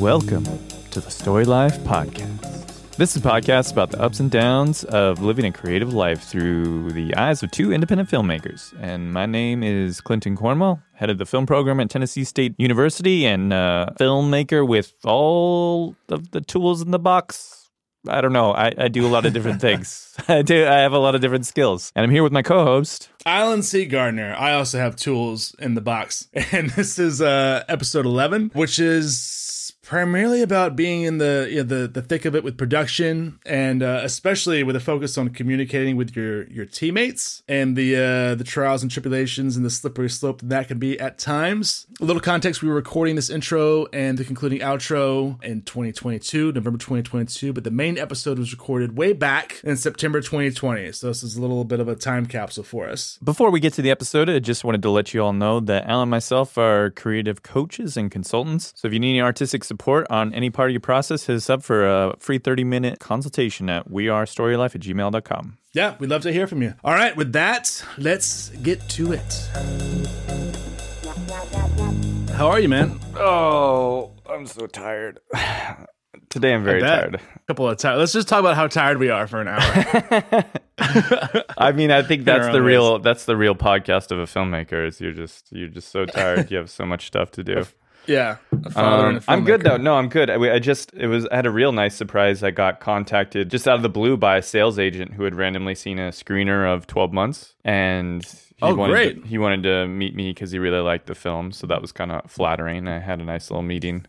Welcome to the Story Life Podcast. This is a podcast about the ups and downs of living a creative life through the eyes of two independent filmmakers. And my name is Clinton Cornwell, head of the film program at Tennessee State University and uh, filmmaker with all of the tools in the box. I don't know. I, I do a lot of different things. I do. I have a lot of different skills, and I'm here with my co-host. Allen C. Gardner. I also have tools in the box. And this is uh, episode 11, which is primarily about being in the you know, the the thick of it with production and uh, especially with a focus on communicating with your your teammates and the uh, the trials and tribulations and the slippery slope that, can be at times. A little context: we were recording this intro and the concluding outro in 2022, November 2022, but the main episode was recorded way back in September 2020. So this is a little bit of a time capsule for us. Before we get to the episode, I just wanted to let you all know that Allen and myself are creative coaches and consultants. So if you need any artistic support on any part of your process, hit us up for a free 30 minute consultation at wearestorylife at gmail.com. Yeah, we'd love to hear from you. All right, with that, let's get to it. How are you, man? Oh, I'm so tired. Today I'm very tired. A couple of tired. Let's just talk about how tired we are for an hour. I mean, I think that's the real that's the real podcast of a filmmaker. Is you're just you're just so tired. you have so much stuff to do. Yeah, um, I'm good though. No, I'm good. I, I, just it was I had a real nice surprise. I got contacted just out of the blue by a sales agent who had randomly seen a screener of 12 Months, and he oh, wanted great. To, he wanted to meet me because he really liked the film. So that was kind of flattering. I had a nice little meeting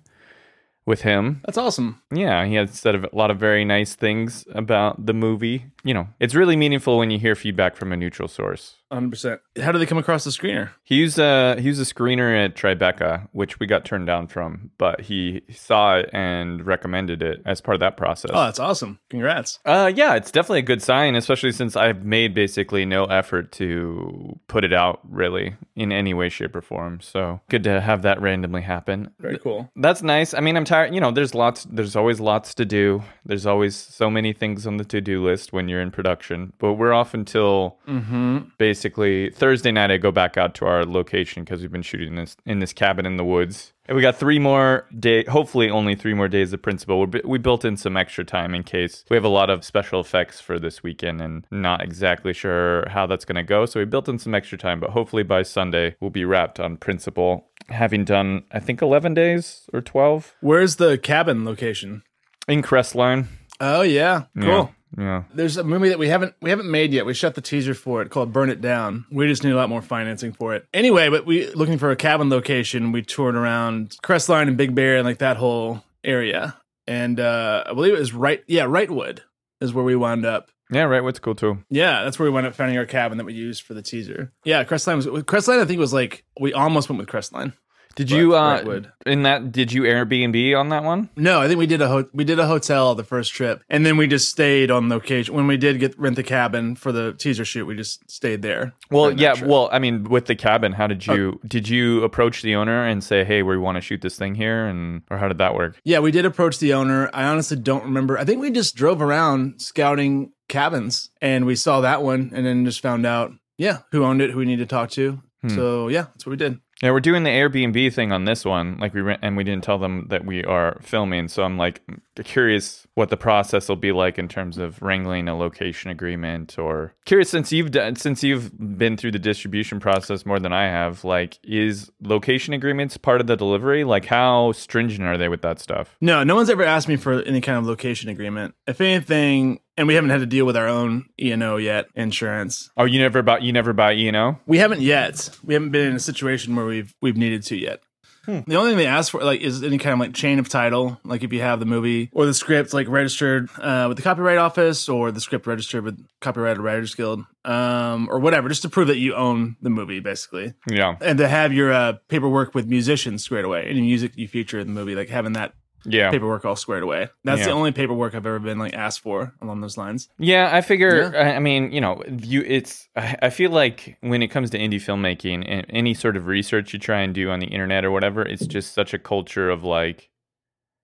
with him. That's awesome. Yeah, he had said a lot of very nice things about the movie. You know, it's really meaningful when you hear feedback from a neutral source. 100%. How did they come across the screener? He used a he used a screener at Tribeca, which we got turned down from, but he saw it and recommended it as part of that process. Oh, that's awesome! Congrats. Uh, yeah, it's definitely a good sign, especially since I've made basically no effort to put it out really in any way, shape, or form. So good to have that randomly happen. Very cool. That's nice. I mean, I'm tired. You know, there's lots. There's always lots to do. There's always so many things on the to do list when you're in production. But we're off until mm-hmm. basically Thursday night I go back out to our location because we've been shooting this in this cabin in the woods. And we got three more day, hopefully only three more days of principal. we we built in some extra time in case we have a lot of special effects for this weekend and not exactly sure how that's going to go. So we built in some extra time, but hopefully by Sunday we'll be wrapped on principal, having done I think 11 days or 12. Where's the cabin location? In Crestline. Oh yeah, cool. Yeah. Yeah. There's a movie that we haven't we haven't made yet. We shot the teaser for it called Burn It Down. We just need a lot more financing for it. Anyway, but we looking for a cabin location. We toured around Crestline and Big Bear and like that whole area. And uh I believe it was right yeah, Wrightwood is where we wound up. Yeah, Wrightwood's cool too. Yeah, that's where we wound up finding our cabin that we used for the teaser. Yeah, Crestline was Crestline I think was like we almost went with Crestline. Did you uh in that did you Airbnb on that one? No, I think we did a ho- we did a hotel the first trip, and then we just stayed on location. When we did get rent the cabin for the teaser shoot, we just stayed there. Well, yeah. Well, I mean, with the cabin, how did you oh. did you approach the owner and say, "Hey, we want to shoot this thing here," and or how did that work? Yeah, we did approach the owner. I honestly don't remember. I think we just drove around scouting cabins, and we saw that one, and then just found out, yeah, who owned it, who we needed to talk to. Hmm. So yeah, that's what we did. Yeah, we're doing the Airbnb thing on this one. Like we and we didn't tell them that we are filming. So I'm like curious what the process will be like in terms of wrangling a location agreement or curious since you've done since you've been through the distribution process more than I have, like is location agreements part of the delivery? Like how stringent are they with that stuff? No, no one's ever asked me for any kind of location agreement. If anything, and we haven't had to deal with our own E&O yet, insurance. Oh, you never bought you never buy E&O? We haven't yet. We haven't been in a situation where we've we've needed to yet. Hmm. The only thing they ask for like is any kind of like chain of title, like if you have the movie or the script like registered uh, with the copyright office or the script registered with Copyright Writers Guild, um, or whatever, just to prove that you own the movie, basically. Yeah, and to have your uh, paperwork with musicians squared away, any music you feature in the movie, like having that yeah paperwork all squared away. That's yeah. the only paperwork I've ever been like asked for along those lines. Yeah, I figure. Yeah. I mean, you know, you it's. I feel like when it comes to indie filmmaking and any sort of research you try and do on the internet or whatever, it's just such a culture of like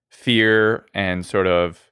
fear and sort of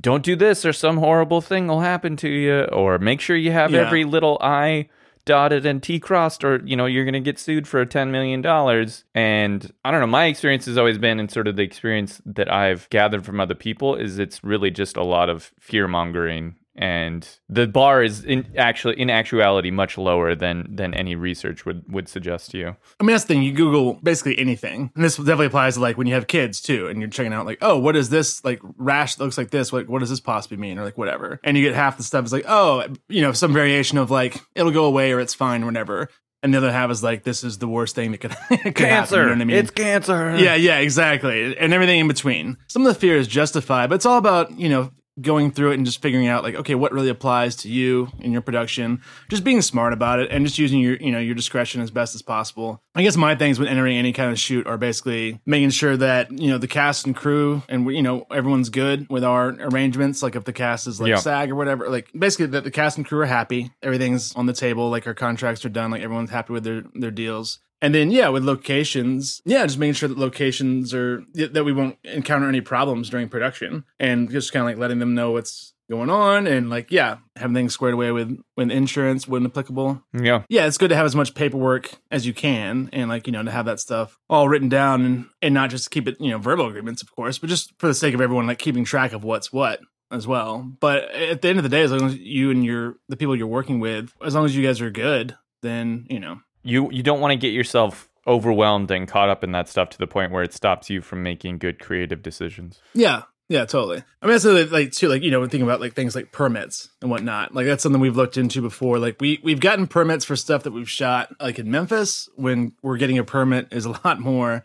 don't do this or some horrible thing will happen to you or make sure you have yeah. every little i dotted and T crossed, or you know, you're going to get sued for ten million dollars. And I don't know. My experience has always been, and sort of the experience that I've gathered from other people, is it's really just a lot of fear mongering and the bar is in actually in actuality much lower than than any research would would suggest to you. I mean, that's the thing. You Google basically anything, and this definitely applies to like when you have kids too, and you're checking out like, oh, what is this like rash that looks like this? Like, what does this possibly mean, or like whatever? And you get half the stuff is like, oh, you know, some variation of like it'll go away or it's fine, or whatever. And the other half is like, this is the worst thing that could, could Cancer. happen. You know what I mean? It's cancer. Yeah, yeah, exactly. And everything in between. Some of the fear is justified, but it's all about, you know, going through it and just figuring out like, okay, what really applies to you in your production. Just being smart about it and just using your, you know, your discretion as best as possible. I guess my things when entering any kind of shoot are basically making sure that, you know, the cast and crew and you know, everyone's good with our arrangements. Like if the cast is like Yeah. SAG or whatever, like basically that the cast and crew are happy. Everything's on the table, like our contracts are done, like everyone's happy with their their deals. And then yeah, with locations, yeah, just making sure that locations are that we won't encounter any problems during production, and just kind of like letting them know what's going on, and like yeah, having things squared away with with insurance when applicable. Yeah. Yeah, it's good to have as much paperwork as you can, and like you know to have that stuff all written down, and and not just keep it you know verbal agreements, of course, but just for the sake of everyone like keeping track of what's what as well. But at the end of the day, as long as you and your the people you're working with, as long as you guys are good, then you know You you don't want to get yourself overwhelmed and caught up in that stuff to the point where it stops you from making good creative decisions. Yeah, yeah, totally. I mean, that's the- like too, like you know, thinking about like things like permits and whatnot. Like that's something we've looked into before. Like we we've gotten permits for stuff that we've shot like in Memphis. When we're getting a permit is a lot more.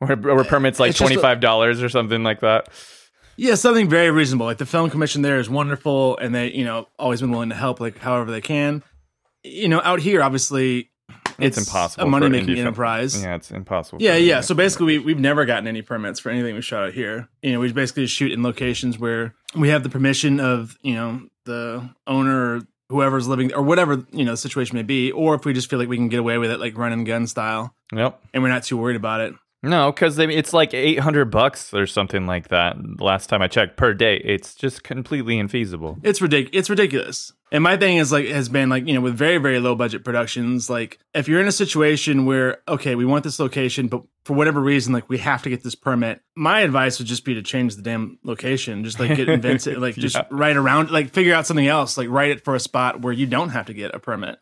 Where, or eh, permits like It's just a- twenty five dollars or something like that. Yeah, something very reasonable. Like the film commission there is wonderful, and they you know always been willing to help like however they can. You know, out here, obviously, It's, impossible. a money making enterprise. Yeah, it's impossible. Yeah, yeah. So basically, we, we've never gotten any permits for anything we shot out here. You know, we basically shoot in locations where we have the permission of, you know, the owner or whoever's living or whatever, you know, the situation may be, or if we just feel like we can get away with it, like run and gun style, Yep. and we're not too worried about it. No, because it's like eight hundred bucks or something like that. Last time I checked per day, it's just completely infeasible. It's ridiculous. It's ridiculous. And my thing is like has been like you know with very very low budget productions like if you're in a situation where okay we want this location but for whatever reason like we have to get this permit my advice would just be to change the damn location. Just like get invented like just Yeah. write around like figure out something else like write it for a spot where you don't have to get a permit.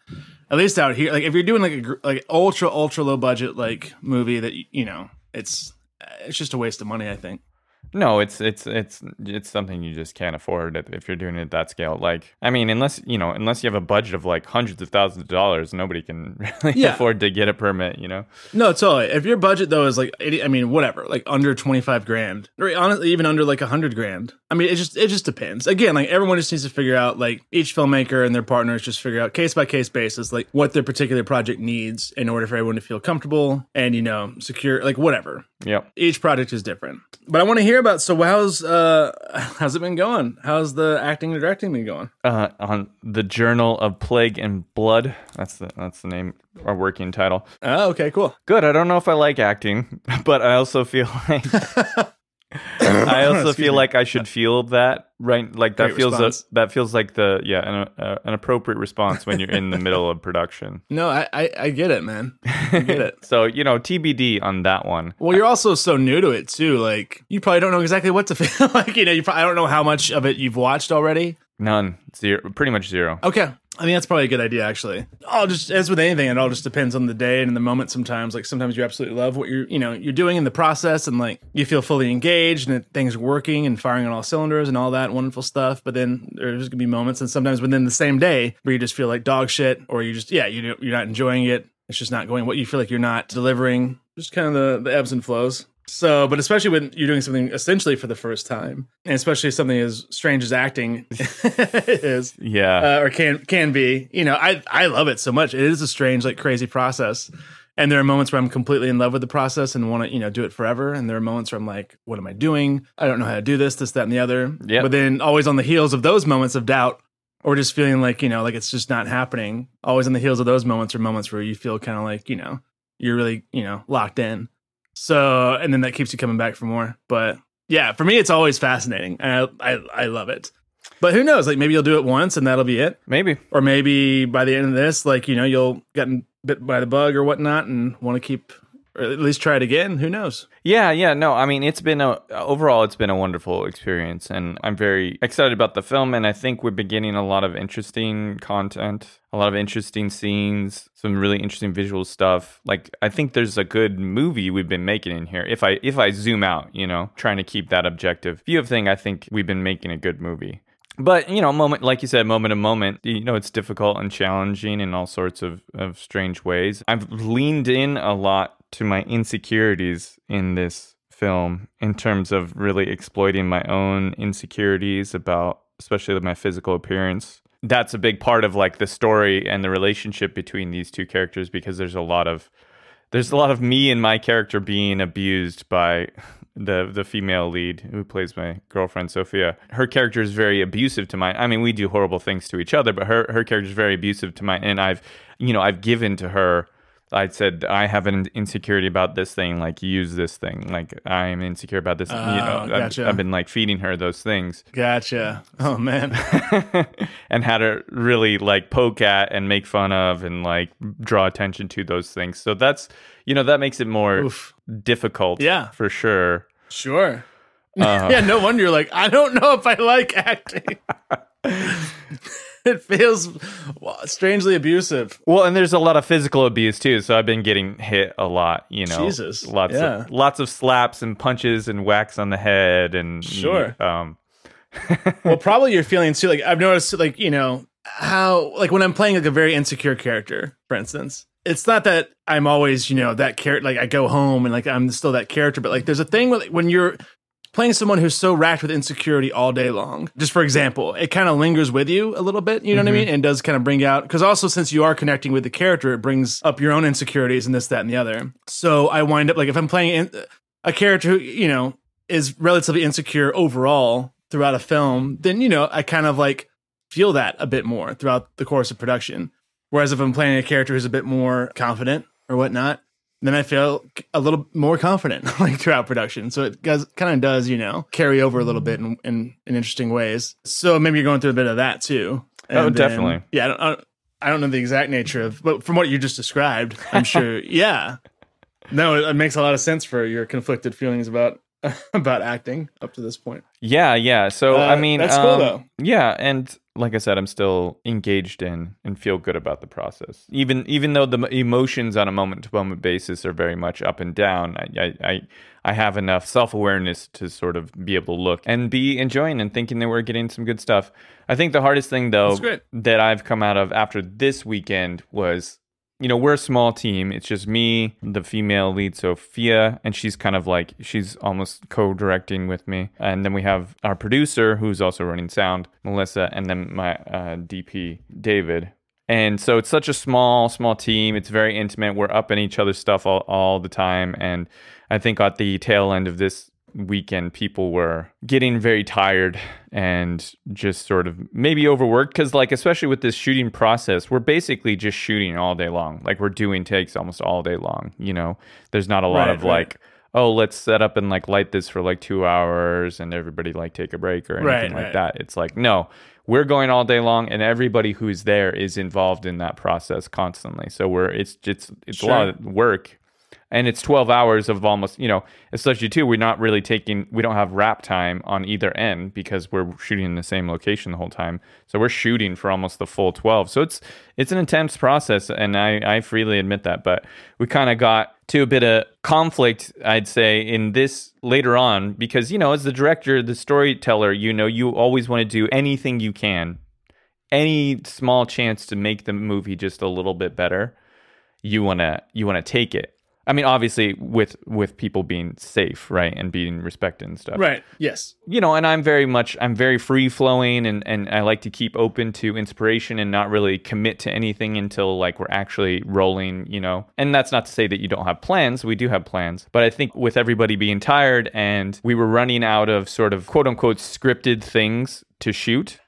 At least out here like if you're doing like a like ultra ultra low budget like movie that you know it's it's just a waste of money I think No, it's it's it's it's something you just can't afford if- you're doing it at that scale. Like, I mean, unless you know, unless you have a budget of like hundreds of thousands of dollars, nobody can really Yeah. afford to get a permit. You know. No, totally. If your budget though is like eighty, I mean, whatever, like under twenty five grand, or honestly, even under like a hundred grand. I mean, it just it just depends. Again, like everyone just needs to figure out like each filmmaker and their partners just figure out case by case basis like what their particular project needs in order for everyone to feel comfortable and you know secure, like whatever. Yep. Each project is different. But I want to hear about. So how's uh how's it been going? How's the acting and directing been going? Uh, on the Journal of Plague and Blood. That's the that's the name, our working title. Oh, okay, cool. Good. I don't know if I like acting, but I also feel like I also feel me. like I should feel that right. Like that Great feels a, that feels like the yeah an, uh, an appropriate response when you're in the middle of production. No, I I, I get it, man. I get it. So you know TBD on that one. Well, you're also so new to it too. Like you probably don't know exactly what to feel like. You know, you probably, I don't know how much of it you've watched already. None zero, pretty much zero. Okay, I mean, that's probably a good idea. Actually, oh, just as with anything, it all just depends on the day and the moment. Sometimes, like sometimes you absolutely love what you're, you know, you're doing in the process, and like you feel fully engaged and things working and firing on all cylinders and all that wonderful stuff. But then there's gonna be moments, and sometimes within the same day, where you just feel like dog shit, or you just, yeah, you you're not enjoying it. It's just not going what you feel like you're not delivering. Just kind of the, the ebbs and flows. So, but especially when you're doing something essentially for the first time, and especially something as strange as acting is, Yeah. uh, or can can be. You know, I I love it so much. It is a strange, like crazy process. And there are moments where I'm completely in love with the process and want to, you know, do it forever. And there are moments where I'm like, what am I doing? I don't know how to do this, this, that, and the other. Yeah. But then always on the heels of those moments of doubt or just feeling like, you know, like it's just not happening. Always on the heels of those moments are moments where you feel kind of like, you know, you're really, you know, locked in. So, and then that keeps you coming back for more. But yeah, for me, it's always fascinating. And I, I, I love it. But who knows? Like maybe you'll do it once and that'll be it. Maybe. Or maybe by the end of this, like, you know, you'll get bit by the bug or whatnot and want to keep or at least try it again. Who knows? Yeah, yeah, no. I mean, it's been a overall, it's been a wonderful experience, and I'm very excited about the film. And I think we're beginning a lot of interesting content, a lot of interesting scenes, some really interesting visual stuff. Like, I think there's a good movie we've been making in here. If I if I zoom out, you know, trying to keep that objective view of thing, I think we've been making a good movie but you know moment like you said moment to moment you know it's difficult and challenging in all sorts of, of strange ways i've leaned in a lot to my insecurities in this film in terms of really exploiting my own insecurities about especially my physical appearance that's a big part of like the story and the relationship between these two characters because there's a lot of there's a lot of me and my character being abused by the the female lead who plays my girlfriend Sophia. Her character is very abusive to mine. I mean, we do horrible things to each other, but her her character is very abusive to mine, and I've you know I've given to her. I said I have an insecurity about this thing. Like use this thing. Like I am insecure about this. Oh, you know, gotcha. I've, I've been like feeding her those things. Gotcha. Oh man. and had to really like poke at and make fun of and like draw attention to those things. So that's you know that makes it more Oof. difficult. Yeah. for sure. Sure. Uh, yeah, no wonder you're like, I don't know if I like acting. it feels strangely abusive. Well, and there's a lot of physical abuse too. So I've been getting hit a lot. You know, Jesus, lots yeah. of lots of slaps and punches and whacks on the head and Sure. Um, well, probably your feelings too. Like I've noticed, like you know how, like when I'm playing like a very insecure character, for instance, it's not that I'm always, you know, that character. Like I go home and like I'm still that character, but like there's a thing with, when you're playing someone who's so racked with insecurity all day long. Just for example, it kind of lingers with you a little bit. You know what I mm-hmm. mean? And does kind of bring out because also since you are connecting with the character, it brings up your own insecurities and this, that, and the other. So I wind up like if I'm playing in, a character who you know is relatively insecure overall throughout a film, then you know I kind of like feel that a bit more throughout the course of production. Whereas if I'm playing a character who's a bit more confident or whatnot, then I feel a little more confident like throughout production. So it does, kind of does, you know, carry over a little bit in, in, in interesting ways. So maybe you're going through a bit of that too. Oh, And then- definitely. yeah, I don't, I don't, I don't know the exact nature of, but from what you just described, I'm sure. yeah. No, it, it makes a lot of sense for your conflicted feelings about about acting up to this point. Yeah, yeah. So Uh, I mean, that's cool, um, though. Yeah, and like I said, I'm still engaged in and feel good about the process. Even even though the emotions on a moment to moment basis are very much up and down, I I I, I have enough self awareness to sort of be able to look and be enjoying and thinking that we're getting some good stuff. I think the hardest thing though that I've come out of after this weekend was you know, we're a small team. It's just me, the female lead, Sophia, and she's kind of like, she's almost co directing with me. And then we have our producer, who's also running sound, Melissa, and then my uh, DP, David. And so it's such a small, small team. It's very intimate. We're up in each other's stuff all, all the time. And I think at the tail end of this weekend people were getting very tired and just sort of maybe overworked because like especially with this shooting process we're basically just shooting all day long. Like we're doing takes almost all day long you know? There's not a lot Right, of right. like oh let's set up and like light this for like two hours and everybody like take a break or anything Right, like that. It's like no we're going all day long and everybody who's there is involved in that process constantly. So we're it's it's it's a lot of work and it's 12 hours of almost you know especially too we're not really taking we don't have wrap time on either end because we're shooting in the same location the whole time. So we're shooting for almost the full 12 so it's it's an intense process and i i freely admit that. But we kind of got to a bit of conflict i'd say in this later on because you know as the director the storyteller you know you always want to do anything you can. Any small chance to make the movie just a little bit better you want to you want to take it i mean obviously with with people being safe right and being respected and stuff Right. Yes. you know and i'm very much i'm very free flowing and and i like to keep open to inspiration and not really commit to anything until like we're actually rolling you know and that's not to say that you don't have plans we do have plans but i think with everybody being tired and we were running out of sort of quote unquote scripted things to shoot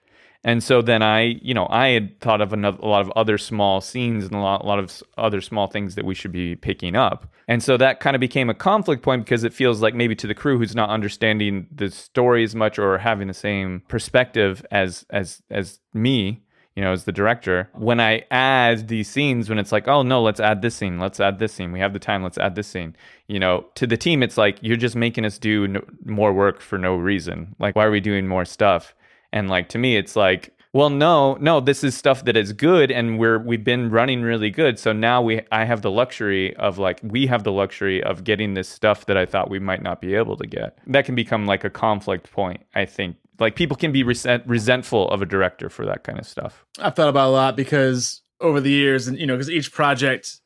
And so then I, you know, I had thought of another, a lot of other small scenes and a lot, a lot of other small things that we should be picking up. And so that kind of became a conflict point because it feels like maybe to the crew who's not understanding the story as much or having the same perspective as as as me, you know, as the director, when I add these scenes, when it's like, oh no, let's add this scene, let's add this scene, we have the time, let's add this scene. You know, to the team, it's like you're just making us do no, more work for no reason. Like, why are we doing more stuff? And like to me, it's like, well, no, no, this is stuff that is good, and we're we've been running really good. So now we, I have the luxury of like we have the luxury of getting this stuff that I thought we might not be able to get. That can become like a conflict point. I think like people can be resent, resentful of a director for that kind of stuff. I've thought about a lot because over the years, and you know, because each project,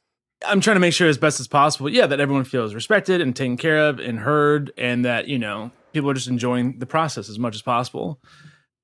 I'm trying to make sure as best as possible, yeah, that everyone feels respected and taken care of and heard, and that you know people are just enjoying the process as much as possible.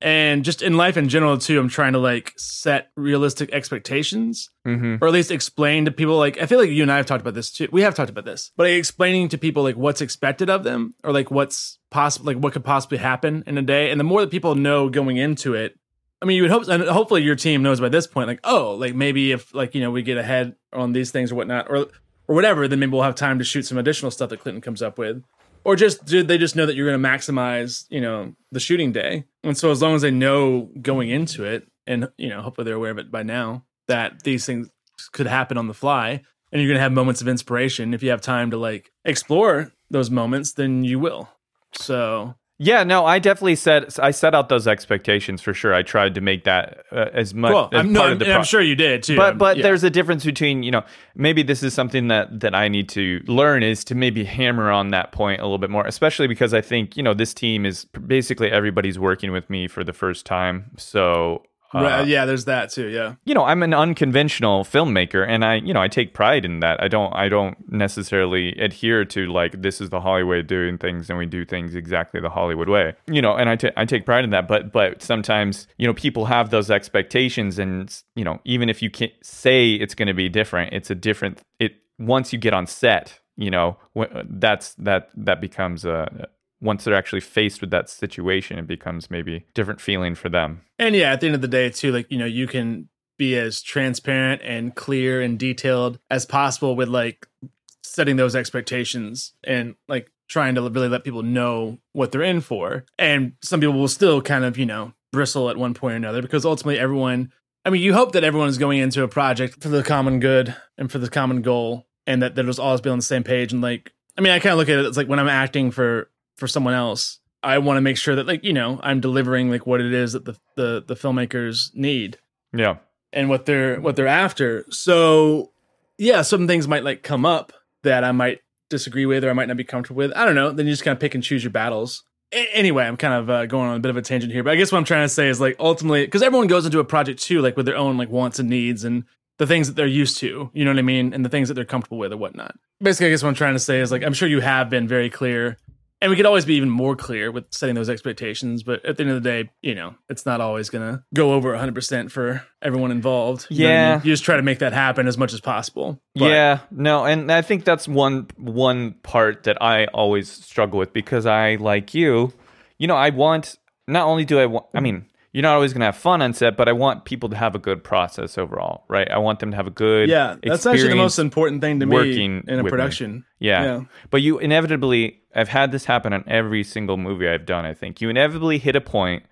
And just in life in general too, I'm trying to like set realistic expectations, Mm-hmm. or at least explain to people. Like I feel like you and I have talked about this too. We have talked about this, but like, explaining to people like what's expected of them, or like what's possible, like what could possibly happen in a day. And the more that people know going into it, I mean, you would hope, and hopefully your team knows by this point, like, oh, like maybe if like you know we get ahead on these things or whatnot, or or whatever, then maybe we'll have time to shoot some additional stuff that Clinton comes up with, or just did they just know that you're going to maximize, you know, the shooting day, and so as long as they know going into it, and you know, hopefully they're aware of it by now that these things could happen on the fly, and you're going to have moments of inspiration. If you have time to like explore those moments, then you will. So Yeah, no, I definitely set I set out those expectations for sure. I tried to make that uh, as much cool. as I'm, part I'm, of the and I'm sure you did too. But but Yeah. there's a difference between you know maybe this is something that that I need to learn is to maybe hammer on that point a little bit more, especially because I think you know this team is basically everybody's working with me for the first time, so. Uh, Right, yeah, there's that too. Yeah. you know i'm an unconventional filmmaker and i you know i take pride in that i don't i don't necessarily adhere to like this is the hollywood way of doing things and we do things exactly the hollywood way you know and I I take pride in that but but sometimes you know people have those expectations and you know even if you can't say it's going to be different it's a different it once you get on set you know that's that that becomes a once they're actually faced with that situation it becomes maybe different feeling for them And yeah, at the end of the day, too, like, you know, you can be as transparent and clear and detailed as possible with like setting those expectations and like trying to really let people know what they're in for. And some people will still kind of, you know, bristle at one point or another because ultimately everyone, I mean, you hope that everyone is going into a project for the common good and for the common goal and that they'll just always be on the same page. And like, I mean, I kind of look at it as like when I'm acting for, for someone else, I want to make sure that like, you know, I'm delivering like what it is that the, the, the filmmakers need yeah and what they're what they're after. So yeah, some things might like come up that I might disagree with or I might not be comfortable with. I don't know. Then you just kind of pick and choose your battles. A- anyway, I'm kind of uh, going on a bit of a tangent here, but I guess what I'm trying to say is like ultimately because everyone goes into a project too, like with their own like wants and needs and the things that they're used to, you know what I mean, and the things that they're comfortable with or whatnot. Basically, I guess what I'm trying to say is like I'm sure you have been very clear and we could always be even more clear with setting those expectations but at the end of the day you know it's not always gonna go over 100% for everyone involved You know Yeah. mean? you just try to make that happen as much as possible But- yeah, no, and I think that's one one part that I always struggle with because I like you, you know, I want not only do I want I mean, you're not always going to have fun on set, but I want people to have a good process overall, right? I want them to have a good yeah that's actually the most important thing to me working in a production Yeah. Yeah. But you inevitably, I've had this happen on every single movie I've done, I think. You inevitably hit a point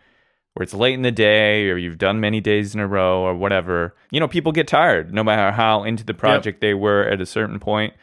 where it's late in the day or you've done many days in a row or whatever. You know, people get tired no matter how into the project they were at a certain point.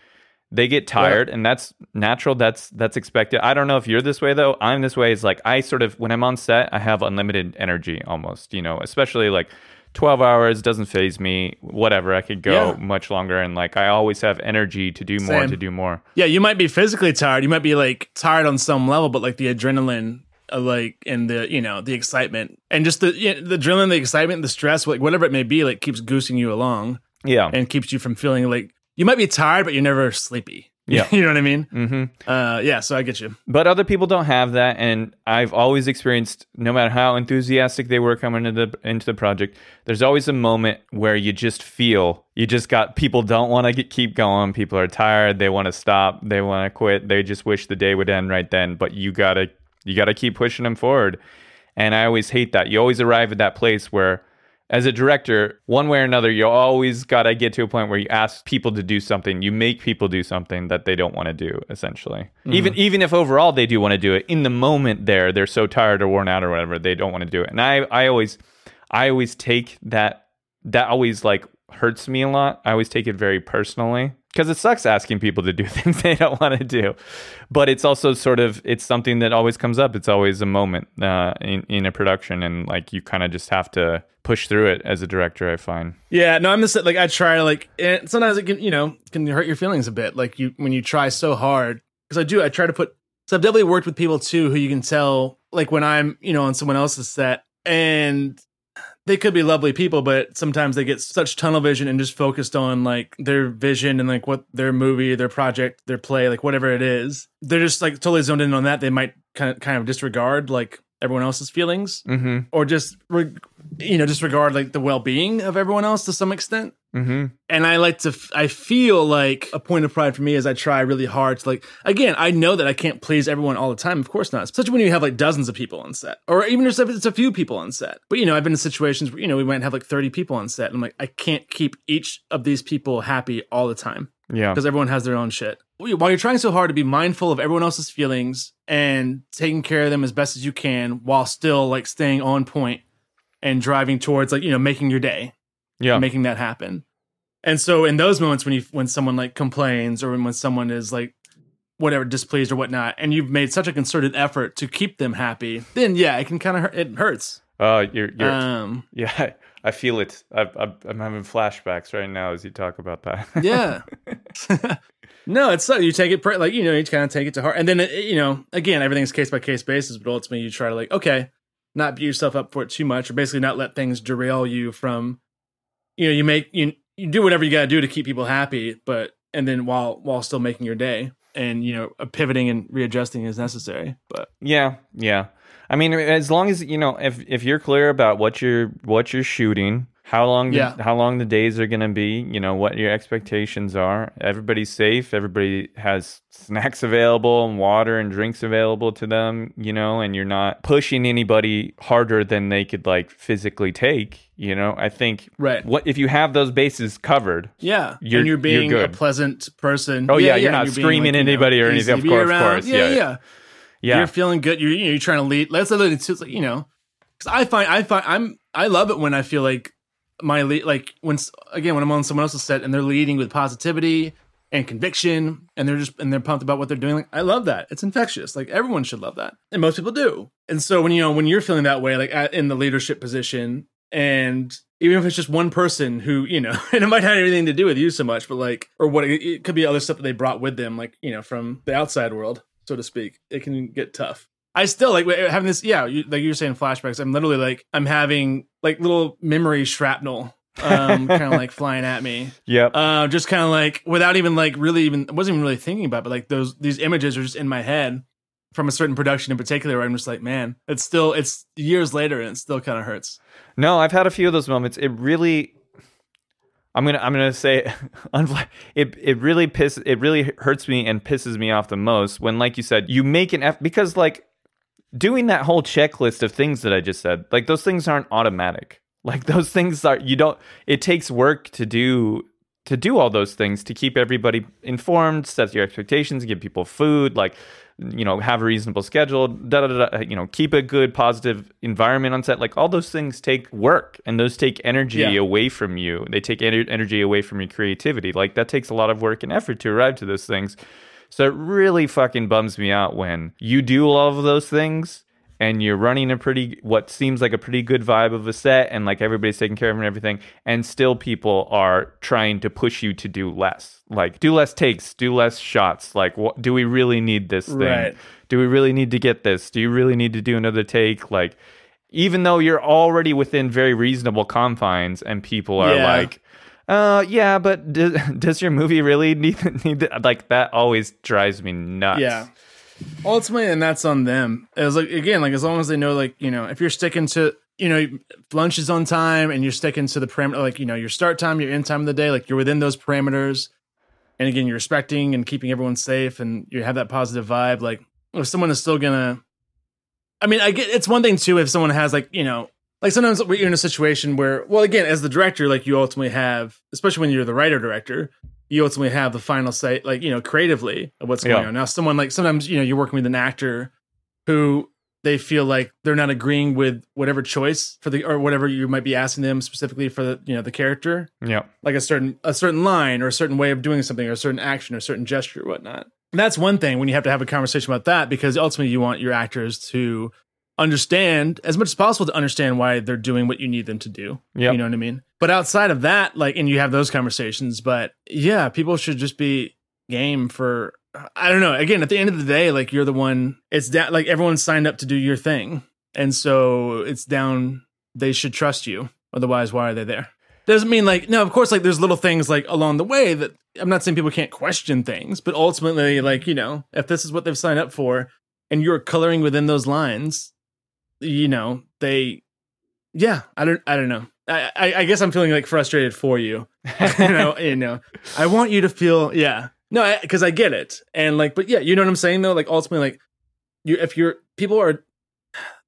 They get tired and that's natural. That's that's expected. I don't know if you're this way though. I'm this way. Is like I sort of when I'm on set, I have unlimited energy almost, you know, especially like 12 hours doesn't faze me. Whatever. I could go Yeah. much longer and like I always have energy to do more to do more. yeah you might be physically tired you might be like tired on some level but like the adrenaline uh, like and the you know the excitement and just the you know, the adrenaline the excitement the stress like whatever it may be like keeps goosing you along Yeah. and keeps you from feeling like you might be tired but you're never sleepy Yeah. you know what i mean hmm uh yeah so i get you But other people don't have that, and I've always experienced, no matter how enthusiastic they were coming into the into the project, there's always a moment where you just feel you just got people don't want to keep going. People are tired. They want to stop. They want to quit. They just wish the day would end right then. But you gotta you gotta keep pushing them forward. And I always hate that. You always arrive at that place where as a director, one way or another, you always got to get to a point where you ask people to do something, you make people do something that they don't want to do, essentially. Mm-hmm. Even even if overall they do want to do it, in the moment there, they're so tired or worn out or whatever, they don't want to do it. And I I always I always take that that always like hurts me a lot. I always take it very personally because it sucks asking people to do things they don't want to do. But it's also sort of it's something that always comes up. It's always a moment uh, in in a production, and like you kind of just have to push through it as a director. I find. Yeah, no, I'm just like I try to like. And sometimes it can you know can hurt your feelings a bit. Like you when you try so hard because I do. I try to put. So I've definitely worked with people too who you can tell like when I'm you know on someone else's set and they could be lovely people, but sometimes they get such tunnel vision and just focused on like their vision and like what their movie, their project, their play, like whatever it is. They're just like totally zoned in on that. They might kind of kind of disregard like everyone else's feelings mm-hmm. or just re- you know disregard like the well-being of everyone else to some extent mm-hmm. and i like to f- I feel like a point of pride for me is i try really hard to like again i know that i can't please everyone all the time of course not especially when you have like dozens of people on set or even if it's a few people on set. But you know i've been in situations where you know we might have like 30 people on set and i'm like i can't keep each of these people happy all the time yeah. because everyone has their own shit. While you're trying so hard to be mindful of everyone else's feelings and taking care of them as best as you can while still like staying on point and driving towards like you know making your day yeah making that happen and so in those moments when you when someone like complains or when, when someone is like whatever displeased or whatnot and you've made such a concerted effort to keep them happy then yeah it can kind of hurt it hurts uh you're, you're um yeah I feel it. I, am having flashbacks right now as you talk about that. yeah. no, it's so you take it like you know you kind of take it to heart, and then it, you know again everything's case by case basis, but ultimately you try to like okay, not beat yourself up for it too much, or basically not let things derail you from, you know, you make you you do whatever you got to do to keep people happy, but and then while while still making your day, and you know pivoting and readjusting is necessary. But yeah, yeah. I mean, as long as you know, if if you're clear about what you're what you're shooting, how long the, Yeah. how long the days are going to be, you know, what your expectations are. Everybody's safe. Everybody has snacks available and water and drinks available to them, you know, and you're not pushing anybody harder than they could like physically take, you know. I think Right. what if you have those bases covered, yeah, You're- and you're you're being a pleasant person. Oh, yeah, you're not being, screaming at you know, anybody or anything. Of course, of course, Yeah, yeah. yeah. yeah. You're feeling good. You're you know, you're trying to lead. That's the it's just like you know, because I find I find I'm I love it when I feel like my lead like when again when I'm on someone else's set and they're leading with positivity and conviction and they're just and they're pumped about what they're doing. Like I love that. It's infectious. Like everyone should love that, and most people do. And so when you know when you're feeling that way, like in the leadership position, and even if it's just one person who you know, and it might have anything to do with you so much, but like or what it, it could be other stuff that they brought with them, like you know from the outside world so to speak, it can get tough. I still like having this. Yeah, you, like you're saying flashbacks. I'm literally like I'm having like little memory shrapnel, um, kind of like flying at me. Yep. Uh, just kind of like without even like really even wasn't even really thinking about, it, but like those these images are just in my head from a certain production in particular. Where I'm just like, man, it's still it's years later and it still kind of hurts. No, I've had a few of those moments. It really I'm gonna I'm gonna say it it really piss it really hurts me and pisses me off the most when like you said you make an F because like doing that whole checklist of things that I just said like those things aren't automatic. Like those things are you don't it takes work to do to do all those things to keep everybody informed set your expectations give people food like you know have a reasonable schedule da, da, da, you know keep a good positive environment on set. Like all those things take work and those take energy Yeah. away from you. They take ener- energy away from your creativity. Like that takes a lot of work and effort to arrive to those things so it really fucking bums me out when you do all of those things and you're running a pretty what seems like a pretty good vibe of a set and like everybody's taking care of and everything and still people are trying to push you to do less. Like do less takes do less shots. Like what do we really need this thing? Right. do we really need to get this? Do you really need to do another take? Like even though you're already within very reasonable confines and people are Yeah. like uh yeah but does, does your movie really need, need th-" like that always drives me nuts Yeah. Ultimately, and that's on them. As like again, like as long as they know, like you know, if you're sticking to you know lunch is on time and you're sticking to the parameter, like you know your start time, your end time of the day, like you're within those parameters. And again, you're respecting and keeping everyone safe, and you have that positive vibe. Like if someone is still gonna, I mean, I get it's one thing too if someone has like you know like sometimes you're in a situation where well again as the director like you ultimately have especially when you're the writer director you ultimately have the final say like you know creatively of what's going Yeah. on now someone like sometimes you know you're working with an actor who they feel like they're not agreeing with whatever choice for the or whatever you might be asking them specifically for the you know the character Yeah. like a certain a certain line or a certain way of doing something or a certain action or a certain gesture or whatnot. And that's one thing when you have to have a conversation about that because ultimately you want your actors to understand as much as possible to understand why they're doing what you need them to do. Yep. You know what I mean? But outside of that, like and you have those conversations, but yeah, people should just be game for I don't know. Again, at the end of the day, like you're the one it's down like everyone's signed up to do your thing. And so it's down they should trust you. Otherwise, why are they there? Doesn't mean like no, of course like there's little things like along the way that I'm not saying people can't question things, but ultimately like, you know, if this is what they've signed up for and you're coloring within those lines, you know, they yeah, I don't I don't know. I, I, I guess I'm feeling like frustrated for you. you know, you know, I want you to feel, yeah, no, because I, get it, and like, but yeah, you know what I'm saying though. Like ultimately, like you, if you're people are,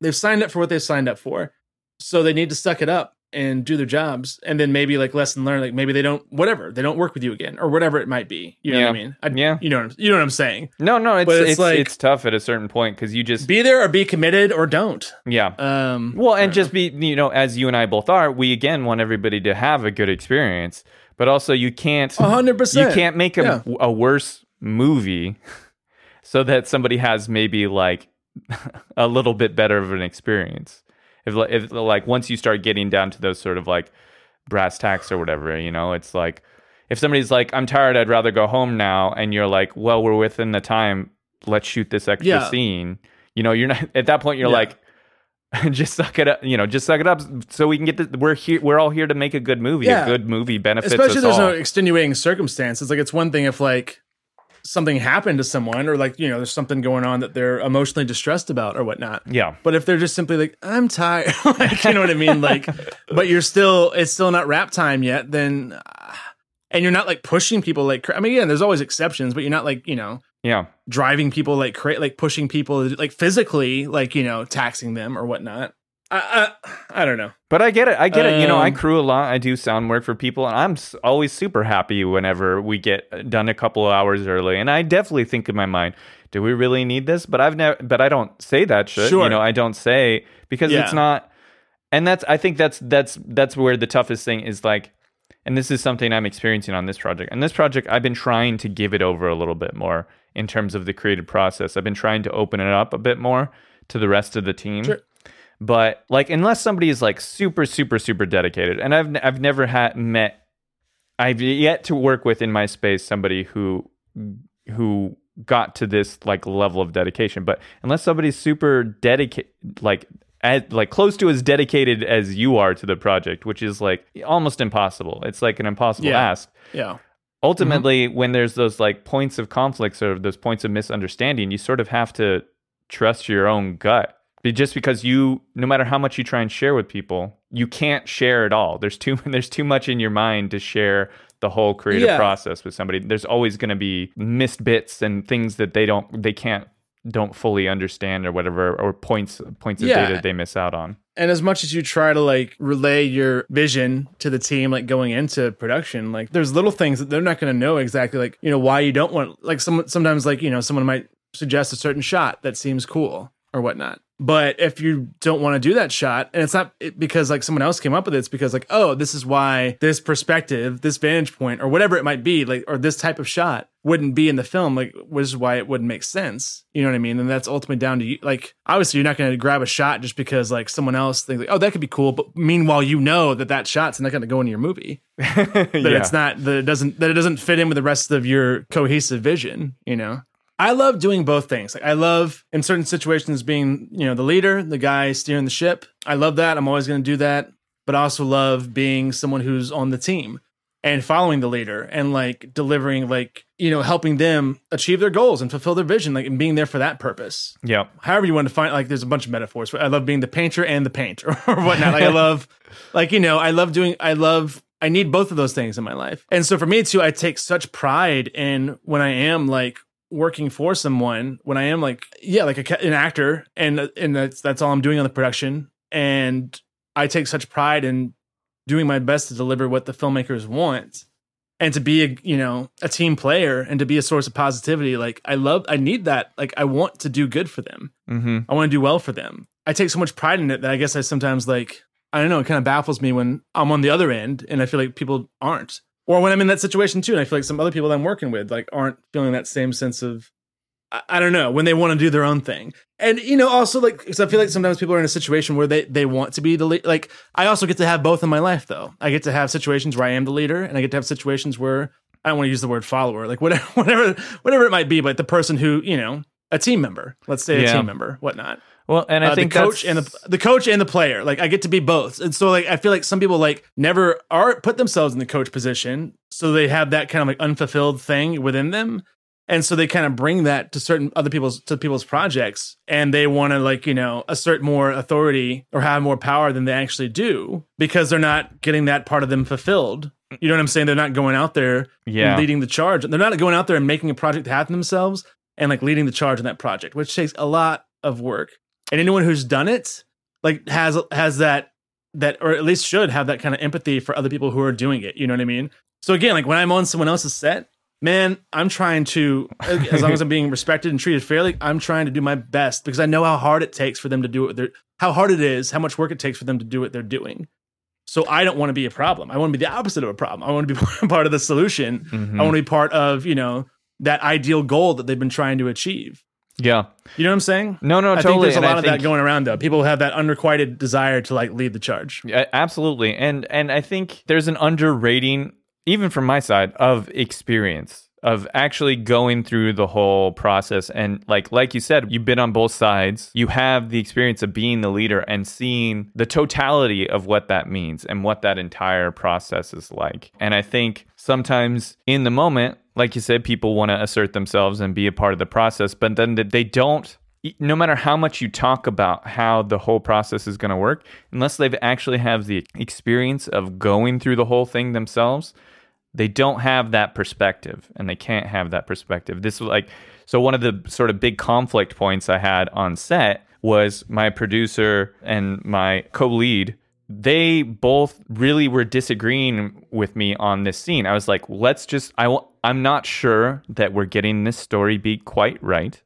they've signed up for what they've signed up for, so they need to suck it up and do their jobs, and then maybe like lesson learned, like maybe they don't, whatever, they don't work with you again or whatever it might be. You know what I mean? I, Yeah. You know, what I'm, you know what I'm saying? No, no, it's it's it's it's, tough at a certain point because you just Be there or be committed or don't. yeah. Um, Well, and just be, you know, as you and I both are, we again want everybody to have a good experience, but also you can't, know. a hundred you can't make a, Yeah. a worse movie so that somebody has maybe like a little bit better of an experience. If, if like once you start getting down to those sort of like brass tacks or whatever, you know, it's like if somebody's like, I'm tired, I'd rather go home now, and you're like, well, we're within the time, let's shoot this extra Yeah. scene. You know, you're not at that point. You're Yeah. like, just suck it up. You know, just suck it up so we can get The, We're here. We're all here to make a good movie. Yeah. A good movie benefits especially there's all. no extenuating circumstances like it's one thing if like something happened to someone or like you know there's something going on that they're emotionally distressed about or whatnot. Yeah, but if they're just simply like i'm tired like you know what i mean? Like but you're still it's still not wrap time yet then uh, and you're not like pushing people like cra- i mean yeah there's always exceptions but you're not like you know yeah, driving people like cra- like pushing people like physically like you know taxing them or whatnot i i, I don't know but I get it. I get it. You know, I Um, crew a lot. I do sound work for people, and I'm always super happy whenever we get done a couple of hours early. And I definitely think in my mind, do we really need this? But I've never. But I don't say that shit. Sure. You know, I don't say because Yeah. it's not. And that's. I think that's that's that's where the toughest thing is like. And this is something I'm experiencing on this project. And this project, I've been trying to give it over a little bit more in terms of the creative process. I've been trying to open it up a bit more to the rest of the team. Sure. But like, unless somebody is like super, super, super dedicated, and I've I've never had met, I've yet to work with in my space somebody who who got to this like level of dedication. But unless somebody's super dedicated, like as, like close to as dedicated as you are to the project, which is like almost impossible. It's like an impossible Yeah. ask. yeah Ultimately, mm-hmm. when there's those like points of conflicts or those points of misunderstanding, you sort of have to trust your own gut. Just because you, no matter how much you try and share with people, you can't share it all. There's too there's too much in your mind to share the whole creative Yeah. process with somebody. There's always going to be missed bits and things that they don't they can't don't fully understand or whatever or points points of Yeah. data they miss out on. and as much as you try to like relay your vision to the team like going into production like there's little things that they're not going to know exactly like you know why you don't want like some sometimes like you know someone might suggest a certain shot that seems cool or whatnot. But if you don't want to do that shot and it's not because like someone else came up with it it's because like oh this is why this perspective this vantage point or whatever it might be like or this type of shot wouldn't be in the film like which is why it wouldn't make sense. You know what i mean? And that's ultimately down to you like obviously you're not going to grab a shot just because like someone else thinks like oh that could be cool but meanwhile you know that that shot's not going to go into your movie. That yeah. it's not that it doesn't that it doesn't fit in with the rest of your cohesive vision you know i love doing both things. Like i love in certain situations being you know the leader the guy steering the ship. I love that. I'm always going to do that. But i also love being someone who's on the team and following the leader and like delivering like you know helping them achieve their goals and fulfill their vision like and being there for that purpose. Yeah. however you want to find like there's a bunch of metaphors i love being the painter and the paint or, whatnot. Like i love like you know i love doing i love i need both of those things in my life. And so for me too i take such pride in when i am like working for someone when I am like yeah like a, an actor and and that's that's all I'm doing on the production. And I take such pride in doing my best to deliver what the filmmakers want. And to be a you know a team player and to be a source of positivity like I love I need that. Like I want to do good for them. Mm-hmm. I want to do well for them. I take so much pride in it that I guess I sometimes like I don't know it kind of baffles me when I'm on the other end and I feel like people aren't or when I'm in that situation too, and I feel like some other people that I'm working with like aren't feeling that same sense of I, I don't know when they want to do their own thing, and you know also like because I feel like sometimes people are in a situation where they they want to be the lead. Like I also get to have both in my life though. I get to have situations where I am the leader, and I get to have situations where I don't want to use the word follower, like whatever whatever whatever it might be, but the person who you know a team member, let's say a Yeah. team member, whatnot Well, and I uh, the think coach that's- and the the coach and the player. Like I get to be both, and so like I feel like some people like never are put themselves in the coach position, so they have that kind of like unfulfilled thing within them, and so they kind of bring that to certain other people's to people's projects, and they want to like you know assert more authority or have more power than they actually do because they're not getting that part of them fulfilled. You know what I'm saying? They're not going out there Yeah. leading the charge. They're not going out there and making a project happen themselves and like leading the charge in that project, which takes a lot of work. And anyone who's done it like has has that that or at least should have that kind of empathy for other people who are doing it. You know what I mean? So again, like when I'm on someone else's set, man, I'm trying to as long as I'm being respected and treated fairly, I'm trying to do my best because I know how hard it takes for them to do it how hard it is, how much work it takes for them to do what they're doing. So I don't want to be a problem. I want to be the opposite of a problem. I want to be part of the solution. Mhm. I want to be part of, you know, that ideal goal that they've been trying to achieve. Yeah. You know what I'm saying? No, no, I think totally. there's a and I lot of that going around though. People have that unrequited desire to like lead the charge. Yeah, absolutely. And and I think there's an underrating, even from my side, of experience of actually going through the whole process and like like you said you've been on both sides you have the experience of being the leader and seeing the totality of what that means and what that entire process is like and i think sometimes in the moment like you said people want to assert themselves and be a part of the process but then they don't no matter how much you talk about how the whole process is going to work, unless they've actually have the experience of going through the whole thing themselves, they don't have that perspective and they can't have that perspective. This was like so one of the sort of big conflict points I had on set was my producer and my co-lead they both really were disagreeing with me on this scene. I was like, let's just I w- I'm not sure that we're getting this story beat quite right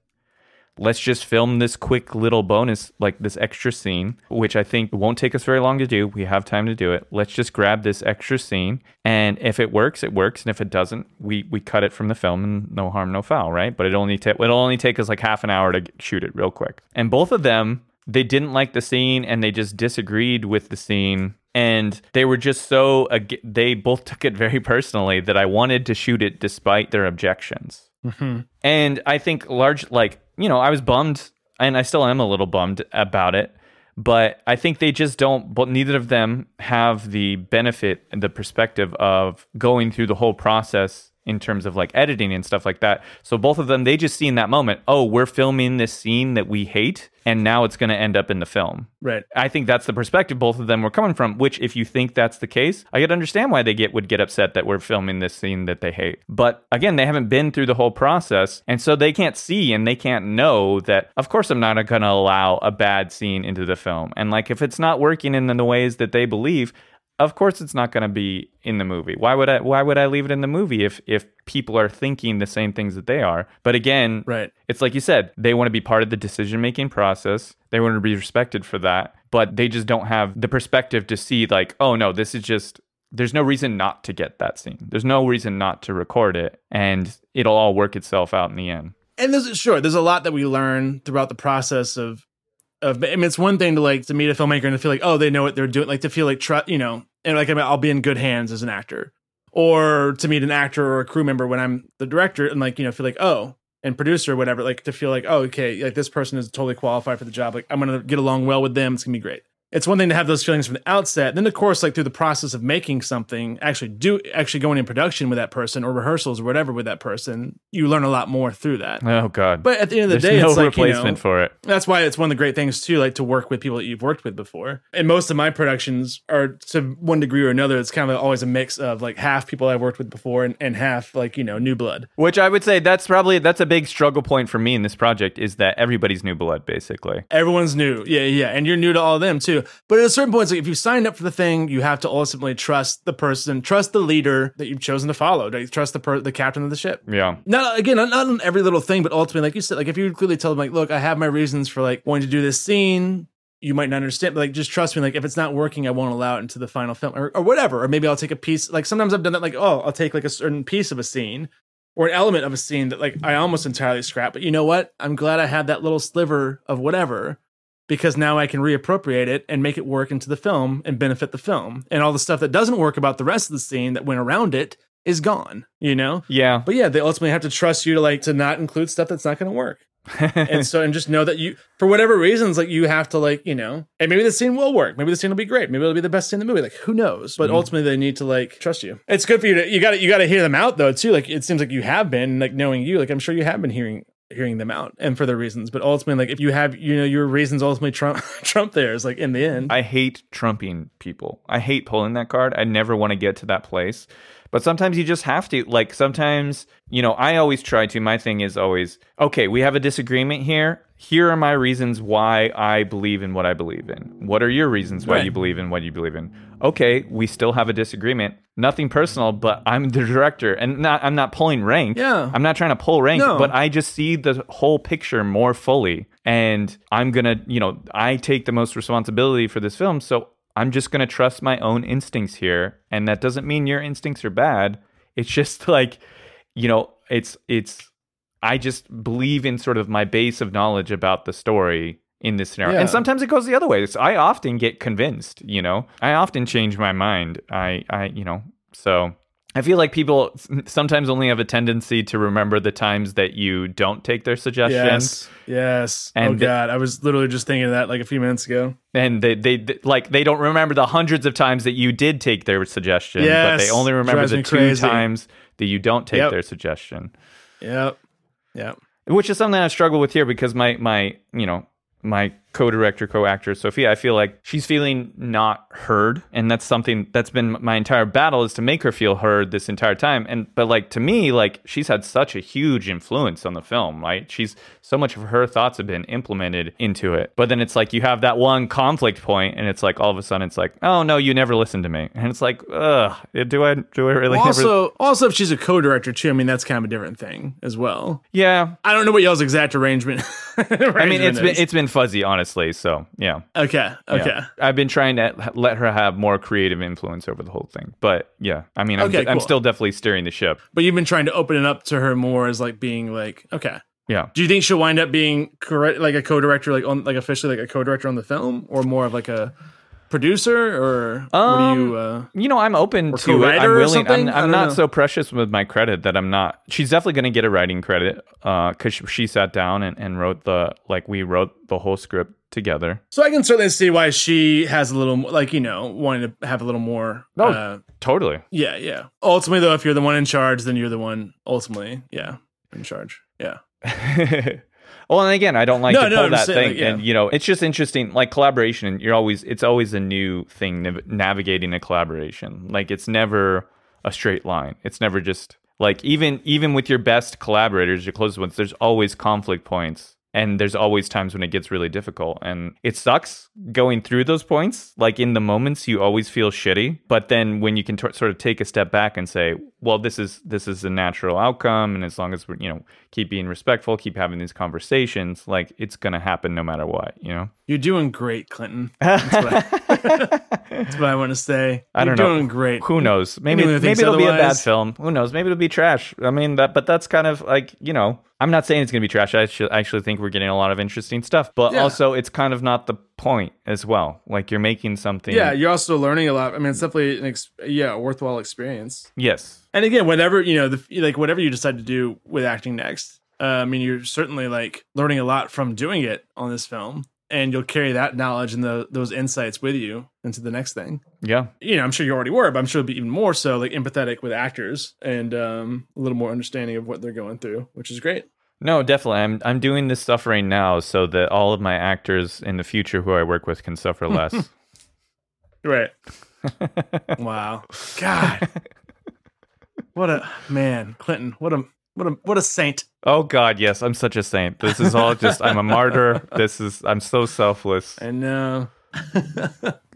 let's just film this quick little bonus, like this extra scene, which I think won't take us very long to do. We have time to do it. Let's just grab this extra scene, and if it works, it works, and if it doesn't, we we cut it from the film, and no harm, no foul, right? But it only ta- it'll only take us like half an hour to shoot it real quick. And both of them, they didn't like the scene, and they just disagreed with the scene. And they were just so, they both took it very personally that I wanted to shoot it despite their objections. Mm-hmm. And I think large, like, you know, I was bummed and I still am a little bummed about it. But I think they just don't, but neither of them have the benefit and the perspective of going through the whole process in terms of like editing and stuff like that. So both of them, they just see in that moment, oh, we're filming this scene that we hate, and now it's going to end up in the film. Right. I think that's the perspective both of them were coming from. Which, if you think that's the case, I could understand why they get would get upset that we're filming this scene that they hate. But again, they haven't been through the whole process, and so they can't see and they can't know that. Of course, I'm not going to allow a bad scene into the film. And like, if it's not working in the ways that they believe, of course it's not going to be in the movie. Why would I why would I leave it in the movie if if people are thinking the same things that they are? But again, Right. it's like you said, they want to be part of the decision making process. They want to be respected for that, but they just don't have the perspective to see like, oh no, this is just there's no reason not to get that scene. There's no reason not to record it and it'll all work itself out in the end. and there's sure there's a lot that we learn throughout the process of of I mean it's one thing to like to meet a filmmaker and to feel like oh they know what they're doing like to feel like trust you know and like I'll be in good hands as an actor. Or to meet an actor or a crew member when I'm the director and like you know feel like oh and producer or whatever like to feel like oh okay like this person is totally qualified for the job. Like I'm gonna get along well with them. It's gonna be great it's one thing to have those feelings from the outset. Then, of course, like through the process of making something, actually do actually going in production with that person or rehearsals or whatever with that person, you learn a lot more through that. Oh God. But at the end of the There's day, no it's like, replacement you know, for it. that's why it's one of the great things too, like to work with people that you've worked with before. And most of my productions are to one degree or another. It's kind of always a mix of like half people I've worked with before and, and half like you know new blood. Which I would say that's probably that's a big struggle point for me in this project is that everybody's new blood basically. Everyone's new, yeah, yeah, and you're new to all of them too. But at a certain point, it's like if you signed up for the thing, you have to ultimately trust the person, trust the leader that you've chosen to follow, trust the per- the captain of the ship. Yeah. Not again, not, not on every little thing, but ultimately, like you said, like if you clearly tell them, like, look, I have my reasons for like wanting to do this scene. You might not understand, but like just trust me. Like if it's not working, I won't allow it into the final film or, or whatever. Or maybe I'll take a piece. Like sometimes I've done that. Like oh, I'll take like a certain piece of a scene or an element of a scene that like I almost entirely scrap. But you know what? I'm glad I had that little sliver of whatever because now I can reappropriate it and make it work into the film and benefit the film. And all the stuff that doesn't work about the rest of the scene that went around it is gone. You know. Yeah. But yeah, they ultimately have to trust you to like to not include stuff that's not going to work. and so and just know that you for whatever reasons like you have to like you know and maybe the scene will work maybe the scene will be great maybe it'll be the best scene in the movie like who knows but mm-hmm. ultimately they need to like trust you it's good for you to you got to you got to hear them out though too like it seems like you have been like knowing you like i'm sure you have been hearing hearing them out and for their reasons but ultimately like if you have you know your reasons ultimately trump trump theirs like in the end I hate trumping people. I hate pulling that card. I never want to get to that place. But sometimes you just have to. Like sometimes, you know, I always try to. My thing is always, okay, we have a disagreement here. Here are my reasons why I believe in what I believe in. What are your reasons why Right. you believe in what you believe in? Okay, we still have a disagreement. Nothing personal, but I'm the director and not I'm not pulling rank. Yeah. I'm not trying to pull rank, No. but I just see the whole picture more fully. And I'm going to, you know, I take the most responsibility for this film. So I'm just going to trust my own instincts here. And that doesn't mean your instincts are bad. It's just like, you know, it's, it's, I just believe in sort of my base of knowledge about the story in this scenario. Yeah. And sometimes it goes the other way. So I often get convinced, you know, I often change my mind. I, I, you know, so I feel like people sometimes only have a tendency to remember the times that you don't take their suggestions. yes yes oh, And oh god i was literally just thinking of that like a few minutes ago And they, they, they- like they don't remember the hundreds of times that you did take their suggestion, yes. but they only remember the two crazy. times that you don't take Yep. their suggestion. yep yep which is something I struggle with here because my my you know my co-director co-actor Sophia I feel like she's feeling not heard and that's something that's been my entire battle is to make her feel heard this entire time. And but like to me like she's had such a huge influence on the film right? She's so much of her thoughts have been implemented into it. But then it's like you have that one conflict point and it's like all of a sudden it's like oh no you never listened to me. And it's like ugh do I do I really Well, never also, also, if she's a co-director too, I mean that's kind of a different thing as well. yeah. I don't know what y'all's exact arrangement. I mean it's been it's been fuzzy honestly so yeah okay, okay, Yeah. I've been trying to let her have more creative influence over the whole thing. But yeah, I mean, I'm, Okay, I'm still definitely steering the ship. but you've been trying to open it up to her more as like being like, okay. Yeah. Do you think she'll wind up being correct, like a co-director, like on, like officially like a co-director on the film, or more of like a producer, or what do you? Uh, You know, I'm open to it. I'm willing. I'm. I I'm don't know. so precious with my credit that I'm not. She's definitely going to get a writing credit because she sat down and, and wrote the, like, we wrote the whole script together. so I can certainly see why she has a little, like you know, wanting to have a little more. Oh. Uh, Totally. yeah, yeah. Ultimately, though, if you're the one in charge, then you're the one ultimately, yeah, in charge. Yeah. well, and again, I don't like No, to no, pull that saying, thing, like, yeah. and you know, it's just interesting. Like collaboration, you're always it's always a new thing nav- navigating a collaboration. Like it's never a straight line. It's never just like even even with your best collaborators, your closest ones. There's always conflict points. And there's always times when it gets really difficult. And it sucks going through those points. Like in the moments, you always feel shitty. But then when you can t- sort of take a step back and say, well, this is this is a natural outcome. And as long as we're, you know, keep being respectful, keep having these conversations, like it's going to happen no matter what, you know? You're doing great, Clinton. I, that's what I want to say. I You're don't know. doing great. Who knows? Maybe Anyone maybe it'll be a bad film. Who knows? Maybe it'll be trash. I mean, that but that's kind of like you know. I'm not saying it's going to be trash. I actually think we're getting a lot of interesting stuff, but Yeah. also it's kind of not the point as well. Like you're making something. Yeah, you're also learning a lot. I mean, it's definitely an ex- yeah, a worthwhile experience. Yes. And again, whatever you know, the, like whatever you decide to do with acting next, uh, I mean, you're certainly like learning a lot from doing it on this film. And you'll carry that knowledge and the, those insights with you into the next thing. Yeah. You know, I'm sure you already were, but I'm sure it'll be even more so like empathetic with actors and um, a little more understanding of what they're going through, which is great. No, definitely. I'm I'm doing this stuff right now so that all of my actors in the future who I work with can suffer less. Right. wow. God. What a man, Clinton. What a what a what a saint. oh God, yes, I'm such a saint. This is all just I'm a martyr. This is I'm so selfless. I know.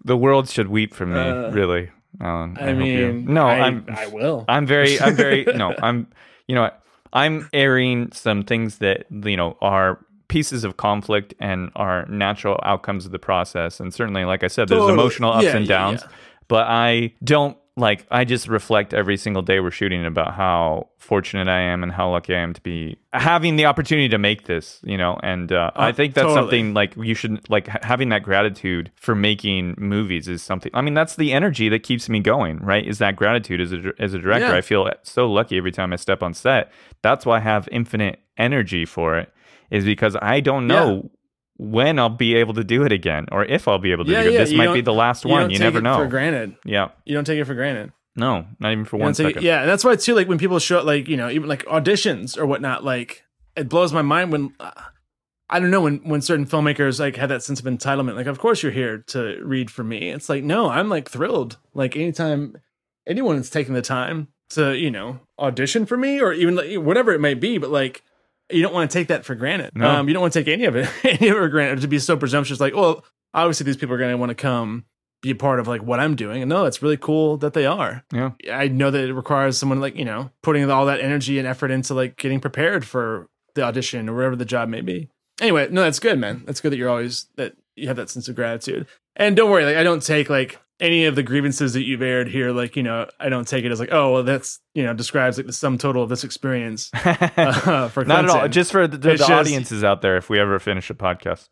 The world should weep for me, Uh, really. Allen, I, you- mean, no, I, I'm I will. I'm very, I'm very, no, I'm, you know? I'm airing some things that, you know, are pieces of conflict and are natural outcomes of the process. And certainly, like I said, there's Totally. emotional ups Yeah, and yeah, downs, yeah. but I don't like, I just reflect every single day we're shooting about how fortunate I am and how lucky I am to be having the opportunity to make this, you know, and uh, I Uh, think that's totally. something like you should like having that gratitude for making movies is something i mean that's the energy that keeps me going right? Is that gratitude as a, as a director. Yeah. i feel so lucky every time i step on set. That's why i have infinite energy for it is because i don't know when i'll be able to do it again or if i'll be able to Yeah, do it yeah, this might be the last one don't you never know for granted. yeah You don't take it for granted. no not even for You one second it, yeah, and that's why too. Like when people show like you know even like auditions or whatnot, like it blows my mind when. Uh, I don't know when when certain filmmakers like have that sense of entitlement. Like, of course you're here to read for me. It's like, no, I'm like thrilled. Like anytime anyone is taking the time to you know audition for me or even like, whatever it may be, but like you don't want to take that for granted. No. Um, you don't want to take any of it any of it for granted to be so presumptuous. Like, well, obviously these people are going to want to come be a part of like what I'm doing, and no, it's really cool that they are. yeah I know that it requires someone like you know putting all that energy and effort into like getting prepared for the audition or whatever the job may be. Anyway, no, that's good, man. That's good that you're always that you have that sense of gratitude. And don't worry, like I don't take like any of the grievances that you've aired here, like you know, I don't take it as like, oh, well, that's you know describes like the sum total of this experience uh, for not at all. Just for the, the, the just- audiences out there if we ever finish a podcast.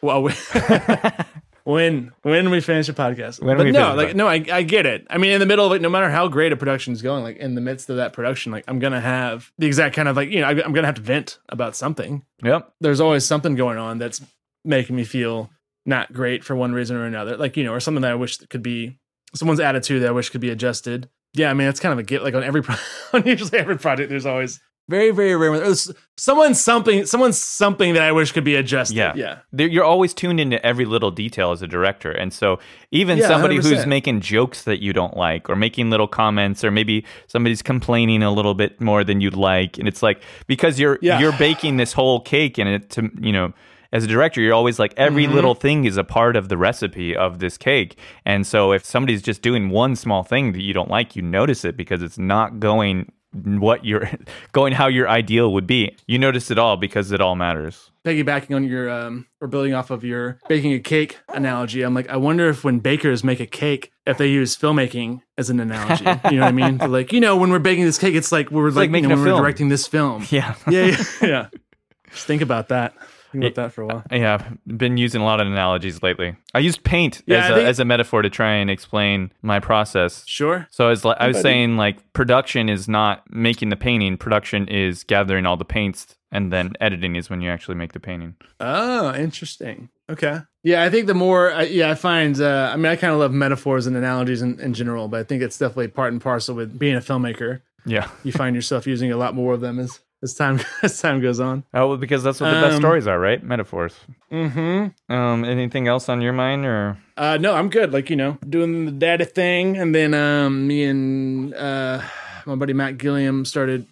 Well, we, when when we finish a podcast, When but we no, like no, I I get it. I mean, in the middle of it, no matter how great a production is going, like in the midst of that production, like I'm gonna have the exact kind of like you know I- I'm gonna have to vent about something. yep. There's always something going on that's making me feel not great for one reason or another. Like you know, or something that I wish could be someone's attitude that I wish could be adjusted. Yeah, I mean, it's kind of a get like on every pro- on usually every project. There's always very very rare. someone's something someone's something that I wish could be adjusted. Yeah. yeah. You're always tuned into every little detail as a director and so even Yeah, somebody who's 100%. making jokes that you don't like or making little comments or maybe somebody's complaining a little bit more than you'd like and it's like because you're Yeah. you're baking this whole cake and it to you know as a director you're always like every Mm-hmm. little thing is a part of the recipe of this cake. And so if somebody's just doing one small thing that you don't like you notice it because it's not going what you're going how your ideal would be. You notice it all because it all matters. Piggybacking on your um or building off of your baking a cake analogy i'm like i wonder if when bakers make a cake if they use filmmaking as an analogy. You know what i mean? They're like you know when we're baking this cake it's like we're like, like you making know, a when we're film. directing this film. Yeah. Yeah yeah yeah. Just think about that think about that for a while Yeah, I've been using a lot of analogies lately. I used paint Yeah, as, I a, think- as a metaphor to try and explain my process. sure So I was, like, I was saying like production is not making the painting. Production is gathering all the paints, and then editing is when you actually make the painting. oh interesting okay yeah i think the more I, yeah i find uh i mean i kind of love metaphors and analogies in, in general but i think it's definitely part and parcel with being a filmmaker Yeah. you find yourself using a lot more of them as as time as time goes on Oh, well, because that's what the best Um, stories are, right? Metaphors. mm-hmm Um, anything else on your mind, or Uh, no, I'm good. Like you know, doing the daddy thing, and then um, me and uh, my buddy Matt Gilliam started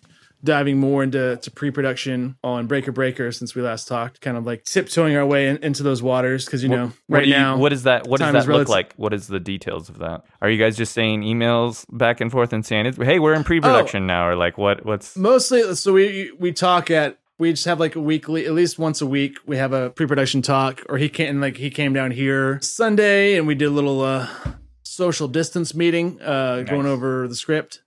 diving more into to pre-production on Breaker Breaker since we last talked. Kind of like tiptoeing our way in, into those waters because you know, what right you- now, what is that? What does that look relative- like? What is the details of that? Are you guys just saying emails back and forth and saying, "Hey, we're in pre-production Oh. now," or like what? What's mostly so we we talk at we just have like a weekly at least once a week we have a pre-production talk or he came like he came down here sunday and we did a little uh social distance meeting uh going over the script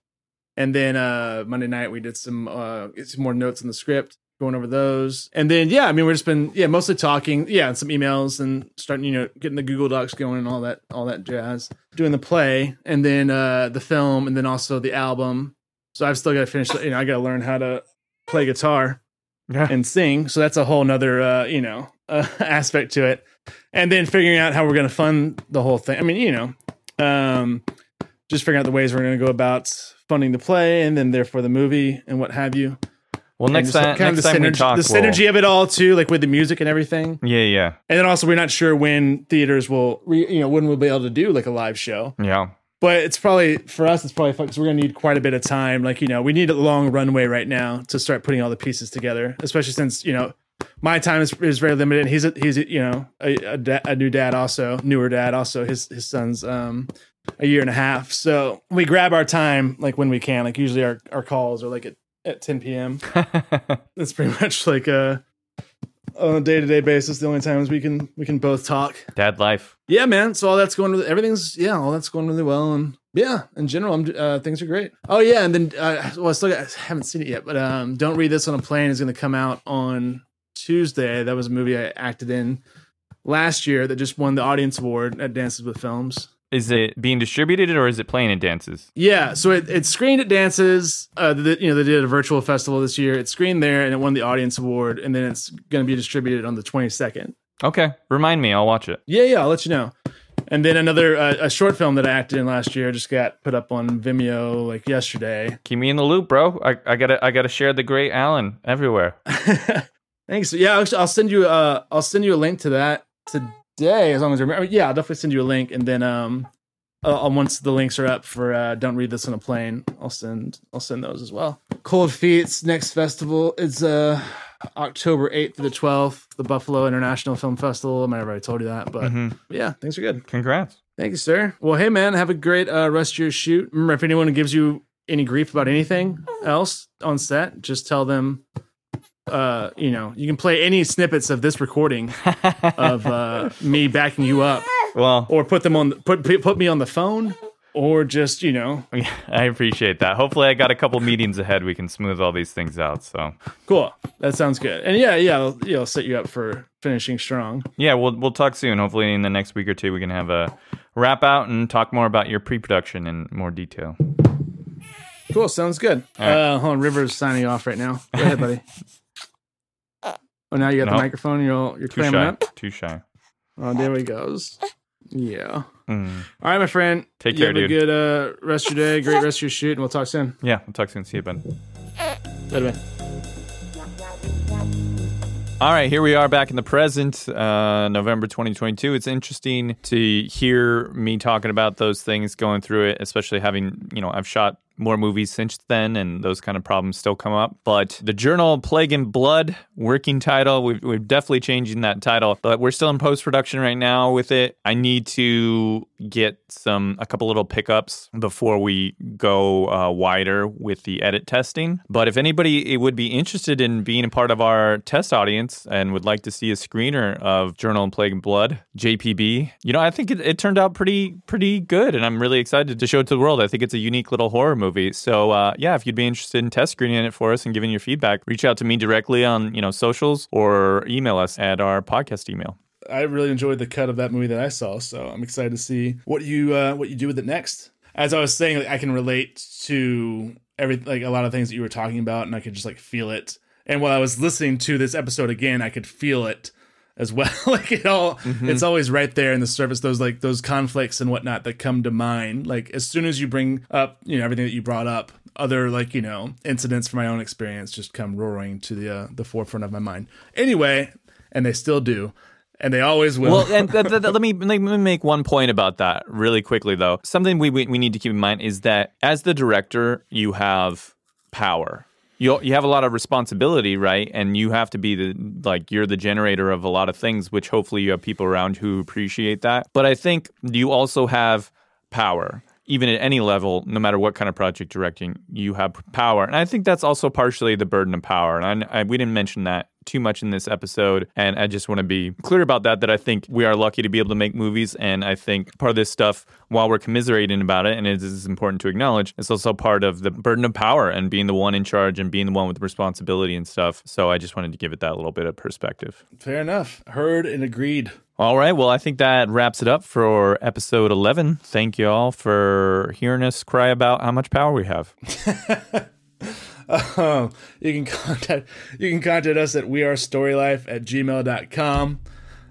and then uh monday night we did some uh some more notes in the script going over those and then yeah i mean we've just been yeah mostly talking yeah and some emails and starting you know getting the google docs going and all that all that jazz doing the play and then uh the film and then also the album so I've still got to finish. You know, I got to learn how to play guitar. Yeah. and sing. So that's a whole nother, uh, you know, uh, aspect to it. And then figuring out how we're going to fund the whole thing. I mean, you know, um, just figuring out the ways we're going to go about funding the play and then therefore the movie and what have you. Well, And next time, kind next of the time we synergy, talk, the we'll- synergy of it all too, like with the music and everything. Yeah, yeah, And then also, we're not sure when theaters will, re, you know, when we'll be able to do like a live show. yeah. But it's probably for us. It's probably because we're gonna need quite a bit of time. Like you know, we need a long runway right now to start putting all the pieces together. Especially since you know my time is, is very limited. He's a, he's a, you know a, a, da- a new dad, also newer dad. Also, his his son's um a year and a half. So we grab our time like when we can. Like usually our our calls are like at at 10 p.m. That's pretty much like a on a day to day basis. The only times we can we can both talk. Dad life. Yeah, man. So all that's going really, everything's yeah, all that's going really well, and yeah, in general, I'm, uh, things are great. Oh yeah, and then uh, well, I still got, I haven't seen it yet, but um, don't read this on a plane is going to come out on Tuesday. That was a movie I acted in last year that just won the audience award at Dances with Films. Is it being distributed or is it playing at dances? Yeah, so it, it screened at Dances. Uh, the, you know, they did a virtual festival this year. It screened there and it won the audience award, and then it's going to be distributed on the 22nd. Okay, remind me. I'll watch it. Yeah, yeah, I'll let you know. And then another uh, a short film that I acted in last year just got put up on Vimeo like yesterday. Keep me in the loop, bro. I, I gotta I gotta share the great Allen everywhere. Thanks. Yeah, I'll send you uh I'll send you a link to that today as long as I remember. Yeah, I'll definitely send you a link and then um uh, once the links are up for uh don't read this on a plane, I'll send I'll send those as well. Cold Feet's next festival is uh October 8th to the 12th, the Buffalo International Film Festival. I might have already told you that, but Mhm. yeah, things are good. Congrats. Thank you, sir. Well, hey, man, have a great uh, rest of your shoot. Remember, if anyone gives you any grief about anything else on set, just tell them. Uh, you know, you can play any snippets of this recording of uh, me backing you up, Well, or put them on put put me on the phone, or just you know, I appreciate that. Hopefully, I got a couple meetings ahead. We can smooth all these things out. So cool. That sounds good. And yeah, yeah, I'll, yeah, I'll set you up for finishing strong. yeah, we'll we'll talk soon. Hopefully, in the next week or two, we can have a wrap out and talk more about your pre-production in more detail. Cool. Sounds good. All right. Uh, hold on, River's signing off right now. Go ahead, buddy. Oh, now you got No. the microphone. You're all, you're Too clamming shy. up. Too shy. Oh, there he goes. Yeah. Mm. All right, my friend. Take you care, have dude. a good uh, rest of your day. Great rest of your shoot, and we'll talk soon. Yeah, we'll talk soon. See you, bud. Later. All right, here we are back in the present, uh, November 2022. It's interesting to hear me talking about those things, going through it, especially having, you know, I've shot more movies since then and those kind of problems still come up. But the journal Plague and Blood, working title, we've, we're definitely changing that title, but we're still in post production right now with it. I need to get some, a couple little pickups before we go uh, wider with the edit testing. But if anybody would be interested in being a part of our test audience and would like to see a screener of Journal and Plague and Blood, JPB, you know, I think it, it turned out pretty, pretty good. And I'm really excited to show it to the world. I think it's a unique little horror movie. So, uh, yeah, if you'd be interested in test screening it for us and giving your feedback, reach out to me directly on, you know, socials or email us at our podcast email. I really enjoyed the cut of that movie that I saw, so I'm excited to see what you uh, what you do with it next. As I was saying, like, I can relate to every like a lot of things that you were talking about, and I could just like feel it. And while I was listening to this episode again, I could feel it as well. like it all, it's always right there in the surface. Those like those conflicts and whatnot that come to mind. Like as soon as you bring up, you know, everything that you brought up, other like you know incidents from my own experience just come roaring to the uh, the forefront of my mind. Anyway, and they still do. And they always will. Well, and th- th- th- let me let me make one point about that really quickly, though. Something we, we we need to keep in mind is that as the director, you have power. You you have a lot of responsibility, right? And you have to be the like you're the generator of a lot of things, which hopefully you have people around who appreciate that. But I think you also have power. Even at any level, no matter what kind of project directing, you have power, and I think that's also partially the burden of power. And I, I, we didn't mention that too much in this episode, and I just want to be clear about that. That I think we are lucky to be able to make movies, and I think part of this stuff, while we're commiserating about it, and it is important to acknowledge, it's also part of the burden of power and being the one in charge and being the one with responsibility and stuff. So I just wanted to give it that little bit of perspective. Fair enough. Heard and agreed. All right. Well, I think that wraps it up for episode 11. Thank you all for hearing us cry about how much power we have. Uh, you can contact you can contact us at wearestorylife at gmail.com.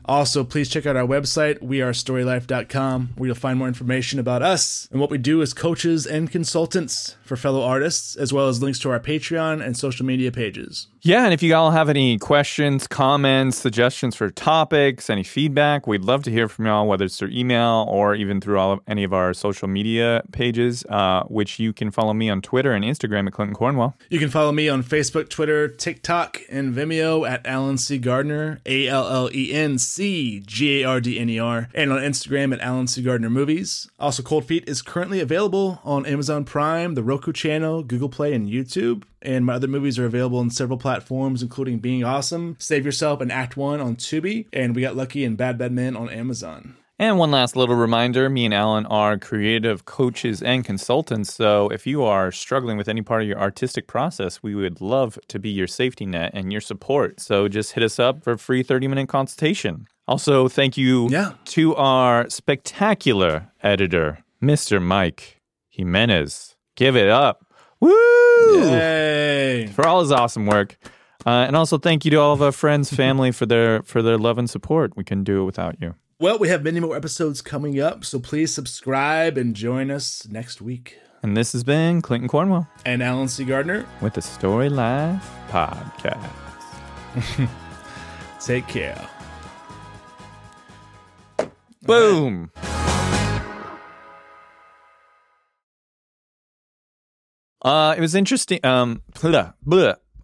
Also, please check out our website, wearestorylife.com, where you'll find more information about us and what we do as coaches and consultants for fellow artists, as well as links to our Patreon and social media pages. Yeah, and if you all have any questions, comments, suggestions for topics, any feedback, we'd love to hear from y'all, whether it's through email or even through all of any of our social media pages, uh, which you can follow me on Twitter and Instagram at Clinton Cornwell. You can follow me on Facebook, Twitter, TikTok, and Vimeo at Allen C. Gardner, A L L E N C G A R D N E R, and on Instagram at Allen C. Gardner Movies. Also, Cold Feet is currently available on Amazon Prime, the Roku channel, Google Play, and YouTube. And my other movies are available on several platforms, including Being Awesome, Save Yourself, and Act One on Tubi. And we got lucky in Bad Bad Men on Amazon. And one last little reminder me and Allen are creative coaches and consultants. So if you are struggling with any part of your artistic process, we would love to be your safety net and your support. So just hit us up for a free 30 minute consultation. Also, thank you Yeah. to our spectacular editor, Mr. Mike Jimenez. Give it up. Woo! Yay! For all his awesome work. Uh, and also thank you to all of our friends, family for their for their love and support. We couldn't do it without you. Well, we have many more episodes coming up, so please subscribe and join us next week. And this has been Clinton Cornwell And Allen C. Gardner, with the Story Life Podcast. take care. Boom. Uh, it was interesting. Um.